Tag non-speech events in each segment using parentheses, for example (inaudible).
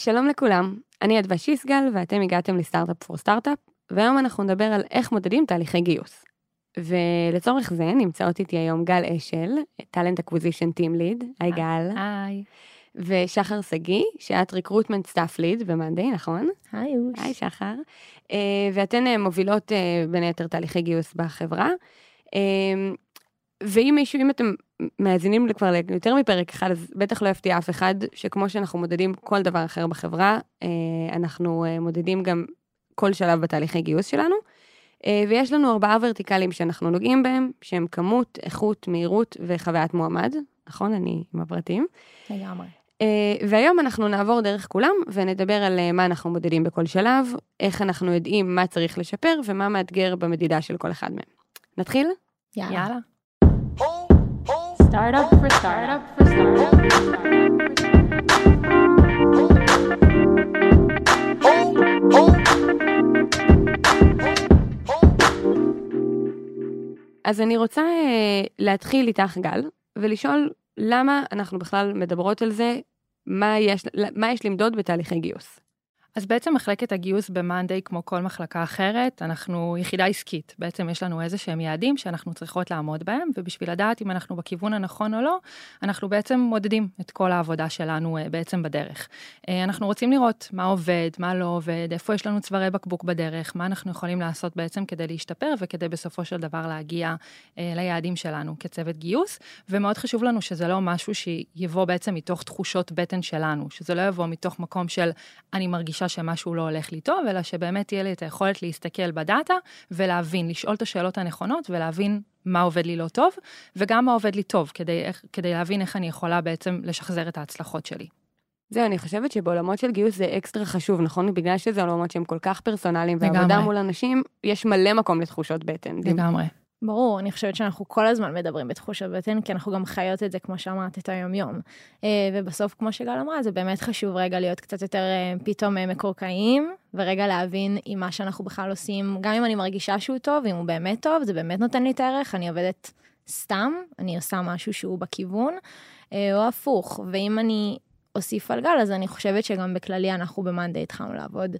שלום לכולם, אני אדווה שיסגל ואתם הגעתם ל Startup for Startup, והיום אנחנו נדבר על איך מודדים תהליכי גיוס. ולצורך זה נמצאות איתי היום גל אשל, Talent Acquisition Team Lead, היי גל. היי. ושחר שגיא, שאת Recruitment Staff Lead ב monday, נכון? היי אוש. היי שחר. אה, ואתן אה, מובילות אה, בין היתר תהליכי גיוס בחברה. ואם מישהו, אם אתם מאזינים כבר ליותר מפרק אחד, אז בטח לא יפתיע אף אחד, שכמו שאנחנו מודדים כל דבר אחר בחברה, אנחנו מודדים גם כל שלב בתהליכי גיוס שלנו. ויש לנו ארבעה ורטיקלים שאנחנו נוגעים בהם, שהם כמות, איכות, מהירות וחוויית מועמד. נכון? אני עם הפרטים. לגמרי. והיום אנחנו נעבור דרך כולם ונדבר על מה אנחנו מודדים בכל שלב, איך אנחנו יודעים מה צריך לשפר ומה מאתגר במדידה של כל אחד מהם. נתחיל? יאללה. יאללה. אז אני רוצה uh, להתחיל איתך, גל, ולשאול למה אנחנו בכלל מדברות על זה, מה יש, מה יש למדוד בתהליכי גיוס. אז בעצם מחלקת הגיוס ב-Monday, כמו כל מחלקה אחרת, אנחנו יחידה עסקית. בעצם יש לנו איזה שהם יעדים שאנחנו צריכות לעמוד בהם, ובשביל לדעת אם אנחנו בכיוון הנכון או לא, אנחנו בעצם מודדים את כל העבודה שלנו אה, בעצם בדרך. אה, אנחנו רוצים לראות מה עובד, מה לא עובד, איפה יש לנו צווארי בקבוק בדרך, מה אנחנו יכולים לעשות בעצם כדי להשתפר וכדי בסופו של דבר להגיע אה, ליעדים שלנו כצוות גיוס, ומאוד חשוב לנו שזה לא משהו שיבוא בעצם מתוך תחושות בטן שלנו, שזה לא יבוא מתוך מקום של אני מרגישה מרגישה שמשהו לא הולך לי טוב, אלא שבאמת תהיה לי את היכולת להסתכל בדאטה ולהבין, לשאול את השאלות הנכונות ולהבין מה עובד לי לא טוב, וגם מה עובד לי טוב, כדי, כדי להבין איך אני יכולה בעצם לשחזר את ההצלחות שלי. זהו, אני חושבת שבעולמות של גיוס זה אקסטרה חשוב, נכון? בגלל שזה עולמות שהם כל כך פרסונליים, ועבודה מול אנשים, יש מלא מקום לתחושות בטן. לגמרי. ברור, אני חושבת שאנחנו כל הזמן מדברים בתחושות בטן, כי אנחנו גם חיות את זה, כמו שאמרת, את היום-יום. אה, ובסוף, כמו שגל אמרה, זה באמת חשוב רגע להיות קצת יותר אה, פתאום אה, מקורקעים, ורגע להבין אם מה שאנחנו בכלל עושים, גם אם אני מרגישה שהוא טוב, אם הוא באמת טוב, זה באמת נותן לי את הערך, אני עובדת סתם, אני עושה משהו שהוא בכיוון, או הפוך. ואם אני אוסיף על גל, אז אני חושבת שגם בכללי אנחנו במאנדי התחלנו לעבוד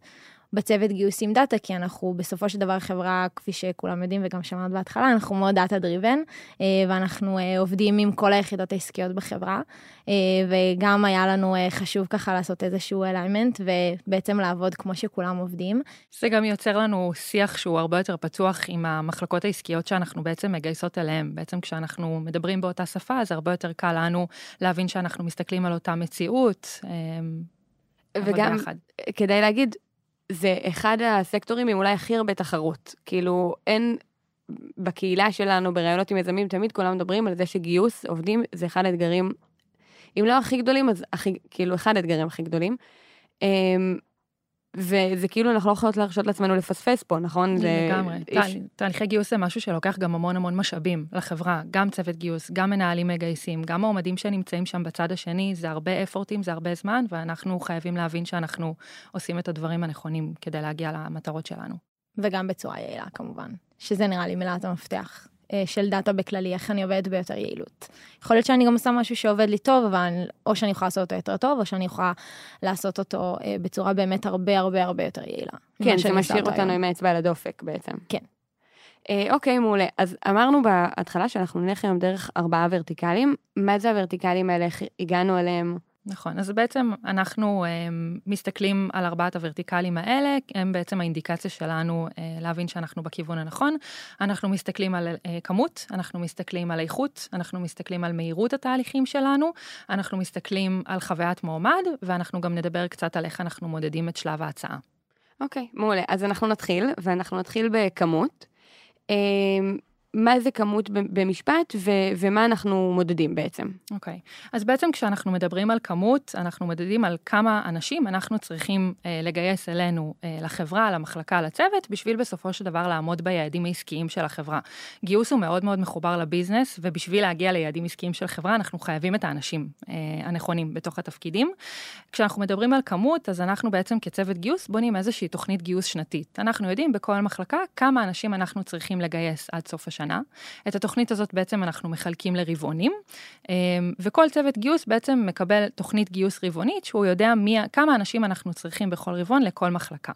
בצוות גיוס עם דאטה, כי אנחנו בסופו של דבר חברה, כפי שכולם יודעים וגם שמעת בהתחלה, אנחנו מאוד data driven, אה, ואנחנו אה, עובדים עם כל היחידות העסקיות בחברה, אה, וגם היה לנו חשוב ככה לעשות איזשהו alignment, ובעצם לעבוד כמו שכולם עובדים. זה גם יוצר לנו שיח שהוא הרבה יותר פתוח עם המחלקות העסקיות שאנחנו בעצם מגייסות אליהן. בעצם כשאנחנו מדברים באותה שפה, אז הרבה יותר קל לנו להבין שאנחנו מסתכלים על אותה מציאות. וגם, כדאי להגיד, זה אחד הסקטורים עם אולי הכי הרבה תחרות. כאילו, אין, בקהילה שלנו, בראיונות עם יזמים, תמיד כולם מדברים על זה שגיוס עובדים זה אחד האתגרים, אם לא הכי גדולים, אז הכי, כאילו, אחד האתגרים הכי גדולים. וזה כאילו אנחנו לא יכולות להרשות לעצמנו לפספס פה, נכון? לגמרי. יש... תהליכי גיוס זה משהו שלוקח גם המון המון משאבים לחברה, גם צוות גיוס, גם מנהלים מגייסים, גם מועמדים שנמצאים שם בצד השני, זה הרבה אפורטים, זה הרבה זמן, ואנחנו חייבים להבין שאנחנו עושים את הדברים הנכונים כדי להגיע למטרות שלנו. וגם בצורה יעילה כמובן, שזה נראה לי מילת המפתח. אה, של דאטה בכללי, איך אני עובדת ביותר יעילות. יכול להיות שאני גם עושה משהו שעובד לי טוב, אבל או שאני יכולה לעשות אותו יותר טוב, או שאני יכולה לעשות אותו אה, בצורה באמת הרבה הרבה הרבה יותר יעילה. כן, זה משאיר אותנו עם האצבע על הדופק בעצם. כן. אה, אוקיי, מעולה. אז אמרנו בהתחלה שאנחנו נלך היום דרך ארבעה ורטיקלים. מה זה הוורטיקלים האלה, איך הגענו אליהם? נכון, אז בעצם אנחנו um, מסתכלים על ארבעת הוורטיקלים האלה, הם בעצם האינדיקציה שלנו uh, להבין שאנחנו בכיוון הנכון. אנחנו מסתכלים על uh, כמות, אנחנו מסתכלים על איכות, אנחנו מסתכלים על מהירות התהליכים שלנו, אנחנו מסתכלים על חוויית מועמד, ואנחנו גם נדבר קצת על איך אנחנו מודדים את שלב ההצעה. אוקיי, okay, מעולה. אז אנחנו נתחיל, ואנחנו נתחיל בכמות. מה זה כמות במשפט ו- ומה אנחנו מודדים בעצם. אוקיי, okay. אז בעצם כשאנחנו מדברים על כמות, אנחנו מדדים על כמה אנשים אנחנו צריכים אה, לגייס אלינו, אה, לחברה, למחלקה, לצוות, בשביל בסופו של דבר לעמוד ביעדים העסקיים של החברה. גיוס הוא מאוד מאוד מחובר לביזנס, ובשביל להגיע ליעדים עסקיים של חברה, אנחנו חייבים את האנשים אה, הנכונים בתוך התפקידים. כשאנחנו מדברים על כמות, אז אנחנו בעצם כצוות גיוס בונים איזושהי תוכנית גיוס שנתית. אנחנו יודעים בכל מחלקה כמה אנשים אנחנו צריכים לגייס עד סוף השנה. בשנה. את התוכנית הזאת בעצם אנחנו מחלקים לרבעונים, אמ, וכל צוות גיוס בעצם מקבל תוכנית גיוס רבעונית, שהוא יודע מי, כמה אנשים אנחנו צריכים בכל רבעון לכל מחלקה.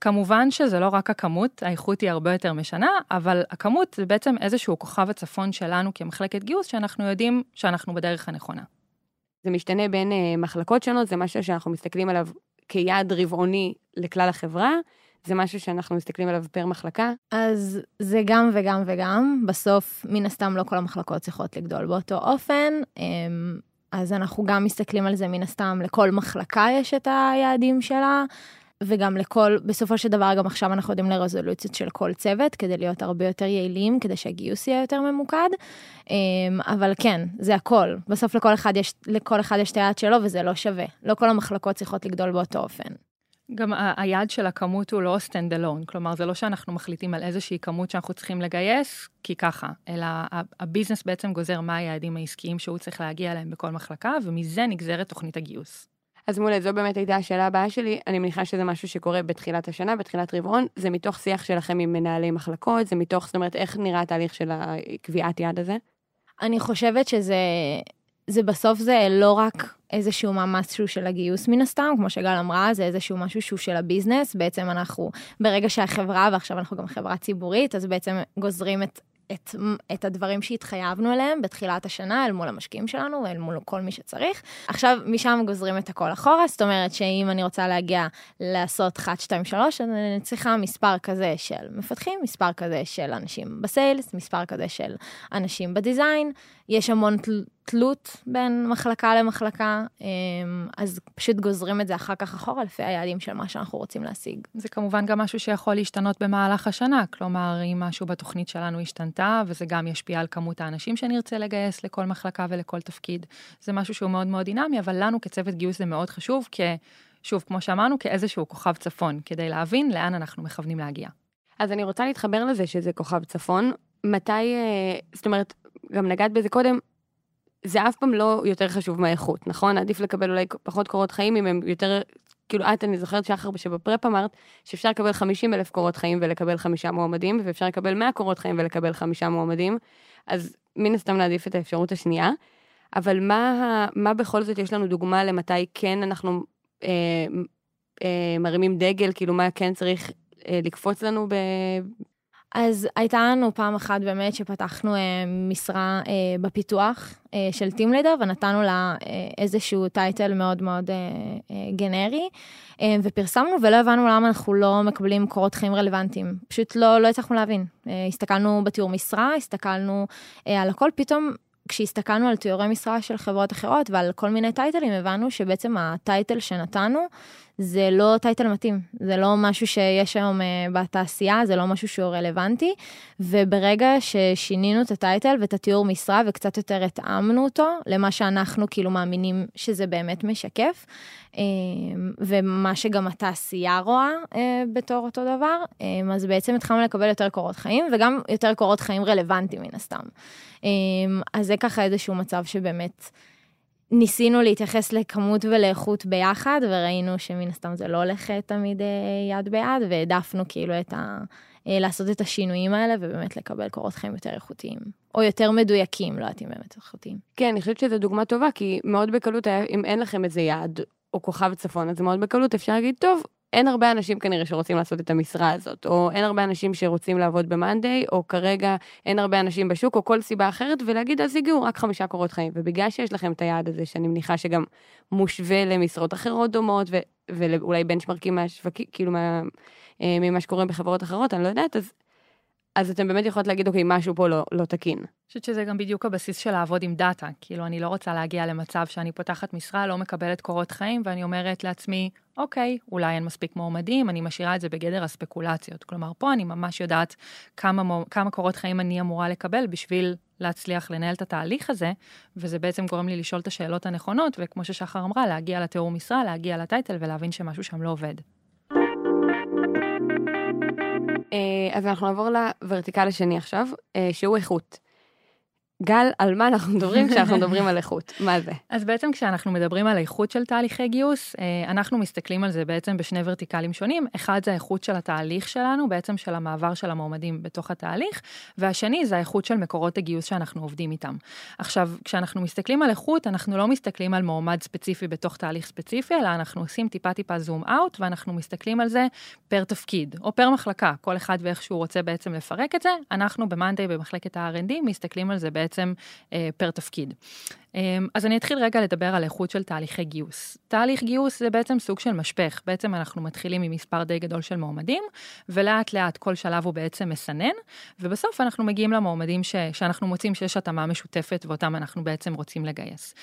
כמובן שזה לא רק הכמות, האיכות היא הרבה יותר משנה, אבל הכמות זה בעצם איזשהו כוכב הצפון שלנו כמחלקת גיוס, שאנחנו יודעים שאנחנו בדרך הנכונה. זה משתנה בין uh, מחלקות שונות, זה משהו שאנחנו מסתכלים עליו כיעד רבעוני לכלל החברה, זה משהו שאנחנו מסתכלים עליו פר מחלקה? אז זה גם וגם וגם. בסוף, מן הסתם, לא כל המחלקות צריכות לגדול באותו אופן. אמ, אז אנחנו גם מסתכלים על זה, מן הסתם, לכל מחלקה יש את היעדים שלה. וגם לכל, בסופו של דבר גם עכשיו אנחנו יודעים לרזולוציות של כל צוות, כדי להיות הרבה יותר יעילים, כדי שהגיוס יהיה יותר ממוקד. אמ, אבל כן, זה הכל. בסוף לכל אחד יש, לכל אחד יש את היעד שלו וזה לא שווה. לא כל המחלקות צריכות לגדול באותו אופן. גם היעד של הכמות הוא לא stand alone, כלומר זה לא שאנחנו מחליטים על איזושהי כמות שאנחנו צריכים לגייס, כי ככה, אלא ה business בעצם גוזר מה היעדים העסקיים שהוא צריך להגיע אליהם בכל מחלקה, ומזה נגזרת תוכנית הגיוס. אז מעולה, זו באמת הייתה השאלה הבאה שלי, אני מניחה שזה משהו שקורה בתחילת השנה, בתחילת רבעון, זה מתוך שיח שלכם עם מנהלי מחלקות, זה מתוך, זאת אומרת, איך נראה התהליך של הקביעת יעד הזה? אני חושבת שזה זה בסוף זה לא רק איזשהו מאמץ שהוא של הגיוס מן הסתם, כמו שגל אמרה, זה איזשהו משהו שהוא של ה business. בעצם אנחנו, ברגע שהחברה, ועכשיו אנחנו גם חברה ציבורית, אז בעצם גוזרים את את, את הדברים שהתחייבנו אליהם בתחילת השנה אל מול המשקיעים שלנו ואל מול כל מי שצריך. עכשיו, משם גוזרים את הכל אחורה, זאת אומרת שאם אני רוצה להגיע לעשות 1, 2, 3, אני צריכה מספר כזה של מפתחים, מספר כזה של אנשים בסיילס, מספר כזה של אנשים בדיזיין. יש המון תלות בין מחלקה למחלקה, אמ, אז פשוט גוזרים את זה אחר כך אחורה לפי היעדים של מה שאנחנו רוצים להשיג. זה כמובן גם משהו שיכול להשתנות במהלך השנה, כלומר, אם משהו בתוכנית שלנו השתנתה, וזה גם ישפיע על כמות האנשים שנרצה לגייס לכל מחלקה ולכל תפקיד, זה משהו שהוא מאוד מאוד דינמי, אבל לנו כצוות גיוס זה מאוד חשוב, כי, שוב, כמו שאמרנו, כאיזשהו כוכב צפון, כדי להבין לאן אנחנו מכוונים להגיע. אז אני רוצה להתחבר לזה שזה כוכב צפון. מתי, אה, זאת אומרת, גם נגעת בזה קודם, זה אף פעם לא יותר חשוב מהאיכות, נכון? עדיף לקבל אולי פחות קורות חיים אם הם יותר, כאילו את, אני זוכרת שחר שבפרפ אמרת שאפשר לקבל 50 אלף קורות חיים ולקבל חמישה מועמדים, ואפשר לקבל 100 קורות חיים ולקבל חמישה מועמדים, אז מן הסתם נעדיף את האפשרות השנייה. אבל מה, מה בכל זאת יש לנו דוגמה למתי כן אנחנו אה, אה, מרימים דגל, כאילו מה כן צריך אה, לקפוץ לנו ב, אז הייתה לנו פעם אחת באמת שפתחנו אה, משרה אה, בפיתוח אה, של Team Leader ונתנו לה אה, איזשהו טייטל מאוד מאוד אה, אה, גנרי, אה, ופרסמנו ולא הבנו למה אנחנו לא מקבלים קורות חיים רלוונטיים. פשוט לא, לא הצלחנו להבין. אה, הסתכלנו בתיאור משרה, הסתכלנו אה, על הכל, פתאום כשהסתכלנו על תיאורי משרה של חברות אחרות ועל כל מיני טייטלים, הבנו שבעצם הטייטל שנתנו זה לא טייטל מתאים, זה לא משהו שיש היום uh, בתעשייה, זה לא משהו שהוא רלוונטי, וברגע ששינינו את הטייטל ואת התיאור משרה וקצת יותר התאמנו אותו למה שאנחנו כאילו מאמינים שזה באמת משקף, uh, ומה שגם התעשייה רואה uh, בתור אותו דבר, אז בעצם התחלנו לקבל יותר קורות חיים, וגם יותר קורות חיים רלוונטיים מן הסתם. אז זה ככה איזשהו מצב שבאמת... ניסינו להתייחס לכמות ולאיכות ביחד, וראינו שמן הסתם זה לא הולך תמיד אה, יד ביד, והעדפנו כאילו את ה... אה, לעשות את השינויים האלה, ובאמת לקבל קורות חיים יותר איכותיים. או יותר מדויקים, לא יודעת אם באמת איכותיים. כן, אני חושבת שזו דוגמה טובה, כי מאוד בקלות, אם אין לכם איזה יעד או כוכב צפון, אז מאוד בקלות אפשר להגיד, טוב, אין הרבה אנשים כנראה שרוצים לעשות את המשרה הזאת, או אין הרבה אנשים שרוצים לעבוד במאנדיי, או כרגע אין הרבה אנשים בשוק, או כל סיבה אחרת, ולהגיד, אז הגיעו רק חמישה קורות חיים. ובגלל שיש לכם את היעד הזה, שאני מניחה שגם מושווה למשרות אחרות דומות, ו- ואולי בנצ'מרקים מהשווקים, כאילו מה, אה, ממה שקורה בחברות אחרות, אני לא יודעת, אז אז אתם באמת יכולות להגיד, אוקיי, משהו פה לא, לא תקין. אני חושבת שזה גם בדיוק הבסיס של לעבוד עם דאטה. כאילו, אני לא רוצה להגיע למצב שאני פותחת משרה, לא מקבלת קורות חיים, ואני אומרת לעצמי, אוקיי, אולי אין מספיק מועמדים, אני משאירה את זה בגדר הספקולציות. כלומר, פה אני ממש יודעת כמה, כמה קורות חיים אני אמורה לקבל בשביל להצליח לנהל את התהליך הזה, וזה בעצם גורם לי לשאול את השאלות הנכונות, וכמו ששחר אמרה, להגיע לתיאור משרה, להגיע לטייטל ולהבין שמשהו שם לא עובד. אה, אז אנחנו נעבור לוורטיקל השני עכשיו, אה, שהוא איכות. גל, על מה אנחנו מדברים כשאנחנו (laughs) מדברים על איכות? מה זה? אז בעצם כשאנחנו מדברים על איכות של תהליכי גיוס, אה, אנחנו מסתכלים על זה בעצם בשני ורטיקלים שונים. אחד זה האיכות של התהליך שלנו, בעצם של המעבר של המועמדים בתוך התהליך, והשני זה האיכות של מקורות הגיוס שאנחנו עובדים איתם. עכשיו, כשאנחנו מסתכלים על איכות, אנחנו לא מסתכלים על מועמד ספציפי בתוך תהליך ספציפי, אלא אנחנו עושים טיפה טיפה זום אאוט, ואנחנו מסתכלים על זה פר תפקיד, או פר מחלקה, כל אחד ואיך שהוא רוצה בעצם לפרק את זה. אנחנו ב-Monday במחלקת ה-R&D מסתכלים על זה בעצם אה, פר תפקיד. אמ, אז אני אתחיל רגע לדבר על איכות של תהליכי גיוס. תהליך גיוס זה בעצם סוג של משפך. בעצם אנחנו מתחילים עם מספר די גדול של מועמדים, ולאט לאט כל שלב הוא בעצם מסנן, ובסוף אנחנו מגיעים למועמדים ש, שאנחנו מוצאים שיש התאמה משותפת ואותם אנחנו בעצם רוצים לגייס.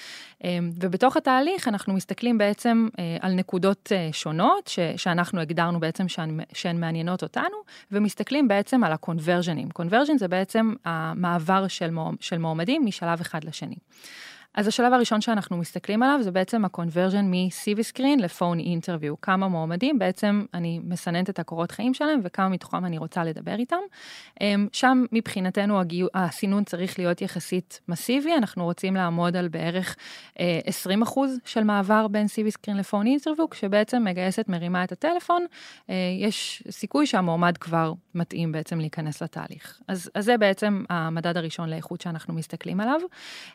אמ, ובתוך התהליך אנחנו מסתכלים בעצם אה, על נקודות אה, שונות ש, שאנחנו הגדרנו בעצם שהן, שהן מעניינות אותנו, ומסתכלים בעצם על הקונברג'נים. קונברג'ן זה בעצם המעבר של, של מועמדים משלב אחד לשני. אז השלב הראשון שאנחנו מסתכלים עליו זה בעצם ה-conversion מ-CV screen לפון אינטרוויו. כמה מועמדים, בעצם אני מסננת את הקורות חיים שלהם וכמה מתוכם אני רוצה לדבר איתם. אמ, שם מבחינתנו הגיו, הסינון צריך להיות יחסית מסיבי, אנחנו רוצים לעמוד על בערך 20 אה, של מעבר בין CV screen לפון אינטרוויו, כשבעצם מגייסת מרימה את הטלפון, אה, יש סיכוי שהמועמד כבר מתאים בעצם להיכנס לתהליך. אז, אז זה בעצם המדד הראשון לאיכות שאנחנו מסתכלים עליו.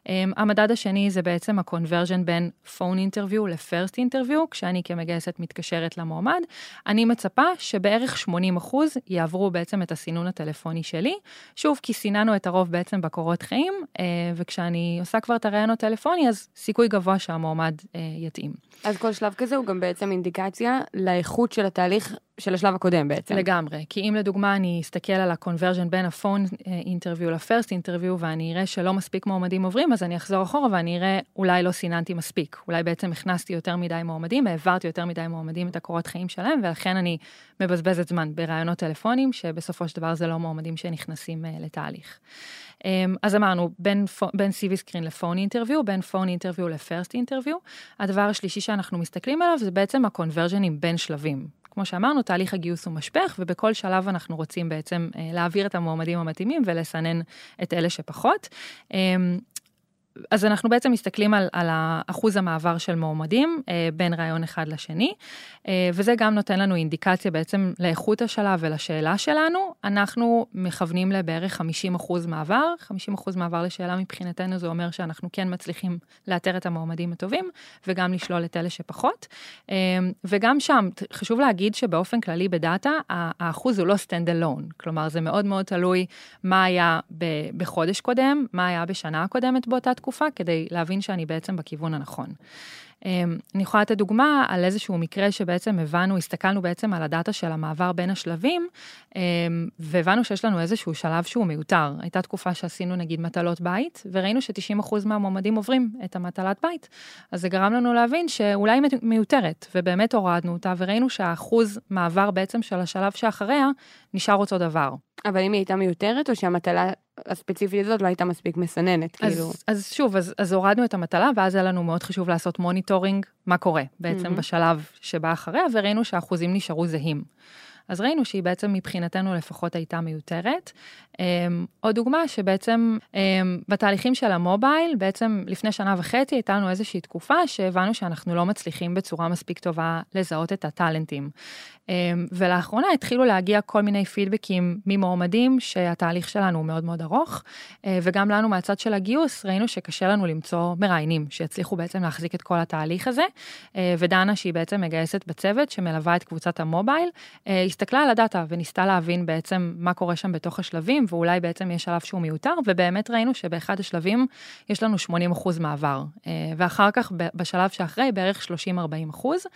אמ, המדד השני השני זה בעצם ה-conversion בין phone interview ל-first interview, כשאני כמגייסת מתקשרת למועמד. אני מצפה שבערך 80 אחוז יעברו בעצם את הסינון הטלפוני שלי. שוב, כי סיננו את הרוב בעצם בקורות חיים, אה, וכשאני עושה כבר את הרעיון הטלפוני, אז סיכוי גבוה שהמועמד אה, יתאים. אז כל שלב כזה הוא גם בעצם אינדיקציה לאיכות של התהליך של השלב הקודם בעצם. לגמרי, כי אם לדוגמה אני אסתכל על ה-conversion בין הפון אינטרוויו לפרסט אינטרוויו ואני אראה שלא מספיק מועמדים עוברים, אז אני אחזור אחורה ואני אראה אולי לא סיננתי מספיק, אולי בעצם הכנסתי יותר מדי מועמדים, העברתי יותר מדי מועמדים את הקורות חיים שלהם, ולכן אני מבזבזת זמן ברעיונות טלפונים, שבסופו של דבר זה לא מועמדים שנכנסים uh, לתהליך. Um, אז אמרנו, בין, בין CV סקרין לפון אינטרוויו, בין פון אינטרוויו לפרסט אינטרוויו. הדבר השלישי שאנחנו מסתכלים עליו זה בעצם הקונברג'נים בין שלבים. כמו שאמרנו, תהליך הגיוס הוא משפך, ובכל שלב אנחנו רוצים בעצם אה, להעביר את המועמדים המתאימים ולסנן את אלה שפחות. אז אנחנו בעצם מסתכלים על, על אחוז המעבר של מועמדים אה, בין רעיון אחד לשני, אה, וזה גם נותן לנו אינדיקציה בעצם לאיכות השלב ולשאלה שלנו. אנחנו מכוונים לבערך 50 אחוז מעבר, 50 אחוז מעבר לשאלה מבחינתנו זה אומר שאנחנו כן מצליחים לאתר את המועמדים הטובים, וגם לשלול את אלה שפחות. אה, וגם שם, חשוב להגיד שבאופן כללי בדאטה, האחוז הוא לא stand alone, כלומר זה מאוד מאוד תלוי מה היה בחודש קודם, מה היה בשנה הקודמת באותה תקופה. תקופה כדי להבין שאני בעצם בכיוון הנכון. אמ, אני יכולה לתת דוגמה על איזשהו מקרה שבעצם הבנו, הסתכלנו בעצם על הדאטה של המעבר בין השלבים, אמ, והבנו שיש לנו איזשהו שלב שהוא מיותר. הייתה תקופה שעשינו נגיד מטלות בית, וראינו ש-90% מהמועמדים עוברים את המטלת בית. אז זה גרם לנו להבין שאולי היא מיותרת, ובאמת הורדנו אותה, וראינו שהאחוז מעבר בעצם של השלב שאחריה נשאר אותו דבר. אבל אם היא הייתה מיותרת, או שהמטלה הספציפית הזאת לא הייתה מספיק מסננת, אז, כאילו. אז שוב, אז, אז הורדנו את המטלה, ואז היה לנו מאוד חשוב לעשות monitoring, מה קורה בעצם mm-hmm. בשלב שבא אחריה, וראינו שהאחוזים נשארו זהים. אז ראינו שהיא בעצם מבחינתנו לפחות הייתה מיותרת. Um, עוד דוגמה שבעצם um, בתהליכים של המובייל, בעצם לפני שנה וחצי הייתה לנו איזושהי תקופה שהבנו שאנחנו לא מצליחים בצורה מספיק טובה לזהות את הטאלנטים. Um, ולאחרונה התחילו להגיע כל מיני פידבקים ממועמדים שהתהליך שלנו הוא מאוד מאוד ארוך, uh, וגם לנו מהצד של הגיוס ראינו שקשה לנו למצוא מראיינים שיצליחו בעצם להחזיק את כל התהליך הזה, uh, ודנה שהיא בעצם מגייסת בצוות שמלווה את קבוצת המובייל, uh, הסתכלה על הדאטה וניסתה להבין בעצם מה קורה שם בתוך השלבים, ואולי בעצם יש שלב שהוא מיותר, ובאמת ראינו שבאחד השלבים יש לנו 80 אחוז מעבר, אה, ואחר כך בשלב שאחרי בערך 30-40 אחוז.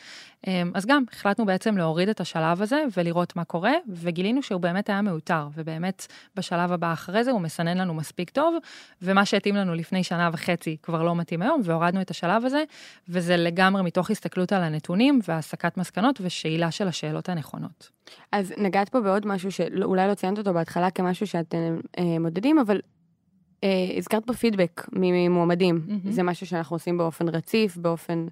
אה, אז גם החלטנו בעצם להוריד את השלב הזה ולראות מה קורה, וגילינו שהוא באמת היה מיותר, ובאמת בשלב הבא אחרי זה הוא מסנן לנו מספיק טוב, ומה שהתאים לנו לפני שנה וחצי כבר לא מתאים היום, והורדנו את השלב הזה, וזה לגמרי מתוך הסתכלות על הנתונים והסקת מסקנות ושאלה של השאלות הנכונות. אז נגעת פה בעוד משהו שאולי לא ציינת אותו בהתחלה כמשהו שאתם אה, מודדים, אבל אה, הזכרת פה פידבק ממועמדים. Mm-hmm. זה משהו שאנחנו עושים באופן רציף, באופן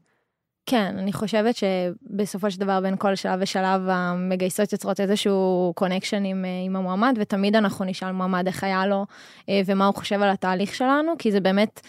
כן, אני חושבת שבסופו של דבר בין כל שלב ושלב המגייסות יוצרות איזשהו connection עם, אה, עם המועמד, ותמיד אנחנו נשאל מועמד איך היה לו אה, ומה הוא חושב על התהליך שלנו, כי זה באמת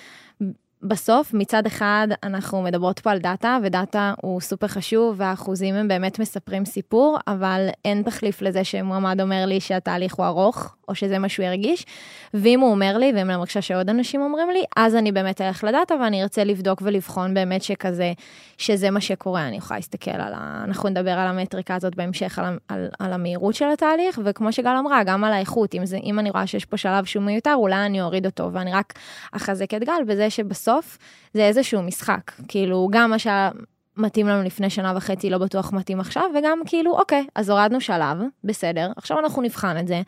בסוף, מצד אחד, אנחנו מדברות פה על דאטה, ודאטה הוא סופר חשוב, והאחוזים הם באמת מספרים סיפור, אבל אין תחליף לזה שמועמד אומר לי שהתהליך הוא ארוך, או שזה מה שהוא ירגיש. ואם הוא אומר לי, ואם אני מרגישה שעוד אנשים אומרים לי, אז אני באמת אלך לדאטה, ואני ארצה לבדוק ולבחון באמת שכזה, שזה מה שקורה. אני יכולה להסתכל על ה... אנחנו נדבר על המטריקה הזאת בהמשך, על, על, על המהירות של התהליך, וכמו שגל אמרה, גם על האיכות. אם, זה, אם אני רואה שיש פה שלב שהוא מיותר, אולי אני אוריד אותו, ואני רק אחזק את גל בזה שבסוף זה איזשהו משחק. כאילו, גם מה שה... מתאים לנו לפני שנה וחצי, לא בטוח מתאים עכשיו, וגם כאילו, אוקיי, אז הורדנו שלב, בסדר, עכשיו אנחנו נבחן את זה.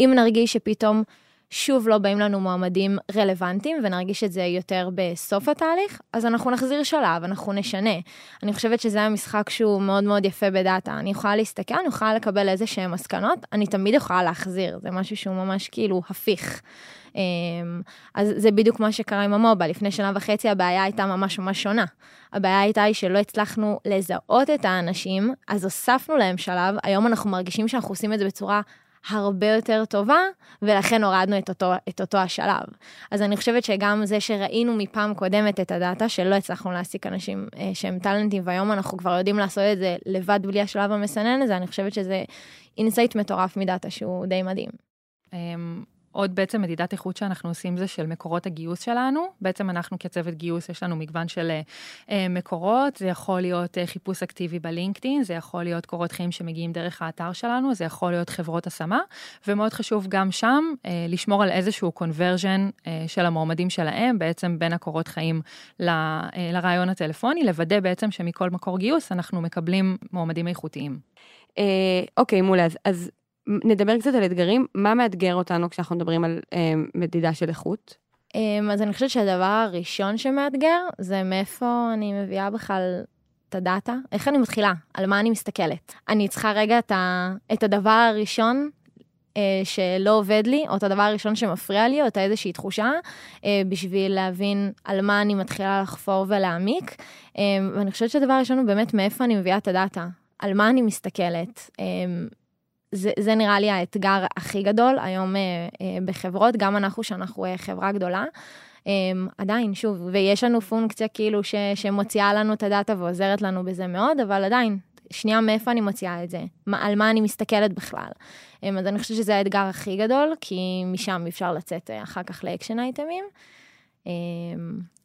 אם נרגיש שפתאום שוב לא באים לנו מועמדים רלוונטיים, ונרגיש את זה יותר בסוף התהליך, אז אנחנו נחזיר שלב, אנחנו נשנה. אני חושבת שזה המשחק שהוא מאוד מאוד יפה בדאטה. אני יכולה להסתכל, אני יכולה לקבל איזה שהן מסקנות, אני תמיד יכולה להחזיר, זה משהו שהוא ממש כאילו הפיך. אמ, אז זה בדיוק מה שקרה עם המובייל. לפני שנה וחצי הבעיה הייתה ממש ממש שונה. הבעיה הייתה היא שלא הצלחנו לזהות את האנשים, אז הוספנו להם שלב, היום אנחנו מרגישים שאנחנו עושים את זה בצורה הרבה יותר טובה, ולכן הורדנו את אותו, את אותו השלב. אז אני חושבת שגם זה שראינו מפעם קודמת את הדאטה, שלא הצלחנו להעסיק אנשים אה, שהם טאלנטים, והיום אנחנו כבר יודעים לעשות את זה לבד בלי השלב המסנן הזה, אני חושבת שזה insight מטורף מדאטה שהוא די מדהים. עוד בעצם מדידת איכות שאנחנו עושים זה של מקורות הגיוס שלנו. בעצם אנחנו כצוות גיוס, יש לנו מגוון של אה, מקורות, זה יכול להיות אה, חיפוש אקטיבי בלינקדאין, זה יכול להיות קורות חיים שמגיעים דרך האתר שלנו, זה יכול להיות חברות השמה, ומאוד חשוב גם שם אה, לשמור על איזשהו קונברז'ן אה, של המועמדים שלהם, בעצם בין הקורות חיים ל, אה, לרעיון הטלפוני, לוודא בעצם שמכל מקור גיוס אנחנו מקבלים מועמדים איכותיים. אה, אוקיי, מעולה, אז, אז נדבר קצת על אתגרים, מה מאתגר אותנו כשאנחנו מדברים על אה, מדידה של איכות? אה, אז אני חושבת שהדבר הראשון שמאתגר זה מאיפה אני מביאה בכלל את הדאטה, איך אני מתחילה, על מה אני מסתכלת. אני צריכה רגע את, ה, את הדבר הראשון אה, שלא עובד לי, או את הדבר הראשון שמפריע לי, או את איזושהי תחושה, אה, בשביל להבין על מה אני מתחילה לחפור ולהעמיק. אה, ואני חושבת שהדבר הראשון הוא באמת מאיפה אני מביאה את הדאטה, על מה אני מסתכלת. אה, זה, זה נראה לי האתגר הכי גדול היום אה, אה, בחברות, גם אנחנו שאנחנו אה, חברה גדולה. אה, עדיין, שוב, ויש לנו פונקציה כאילו ש, שמוציאה לנו את הדאטה ועוזרת לנו בזה מאוד, אבל עדיין, שנייה מאיפה אני מוציאה את זה, מה, על מה אני מסתכלת בכלל. אה, אז אני חושבת שזה האתגר הכי גדול, כי משם אפשר לצאת אה, אחר כך לאקשן אייטמים. אה,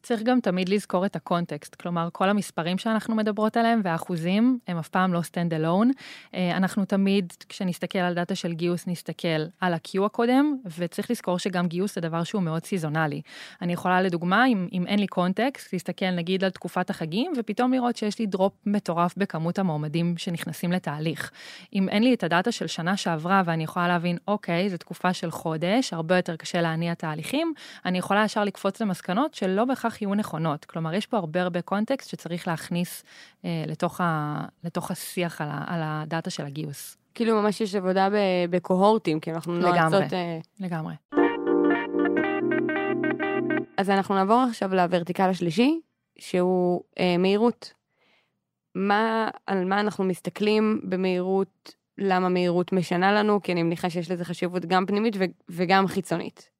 צריך גם תמיד לזכור את ה context, כלומר, כל המספרים שאנחנו מדברות עליהם והאחוזים הם אף פעם לא stand alone. אה, אנחנו תמיד, כשנסתכל על דאטה של גיוס, נסתכל על ה-Q הקודם, וצריך לזכור שגם גיוס זה דבר שהוא מאוד סיזונלי. אני יכולה, לדוגמה, אם, אם אין לי context, להסתכל נגיד על תקופת החגים, ופתאום לראות שיש לי drop מטורף בכמות המועמדים שנכנסים לתהליך. אם אין לי את הדאטה של שנה שעברה ואני יכולה להבין, אוקיי, זו תקופה של חודש, הרבה יותר קשה להניע תהליכים, אני יכולה ישר לקפוץ למסקנות שלא בהכרח יהיו נכונות. כלומר, יש פה הרבה הרבה קונטקסט שצריך להכניס אה, לתוך, ה, לתוך השיח על, ה, על הדאטה של הגיוס. כאילו ממש יש עבודה בקוהורטים, כי אנחנו נועצות... אה... לגמרי. אז אנחנו נעבור עכשיו לוורטיקל השלישי, שהוא אה, מהירות. מה, על מה אנחנו מסתכלים במהירות, למה מהירות משנה לנו, כי אני מניחה שיש לזה חשיבות גם פנימית ו- וגם חיצונית.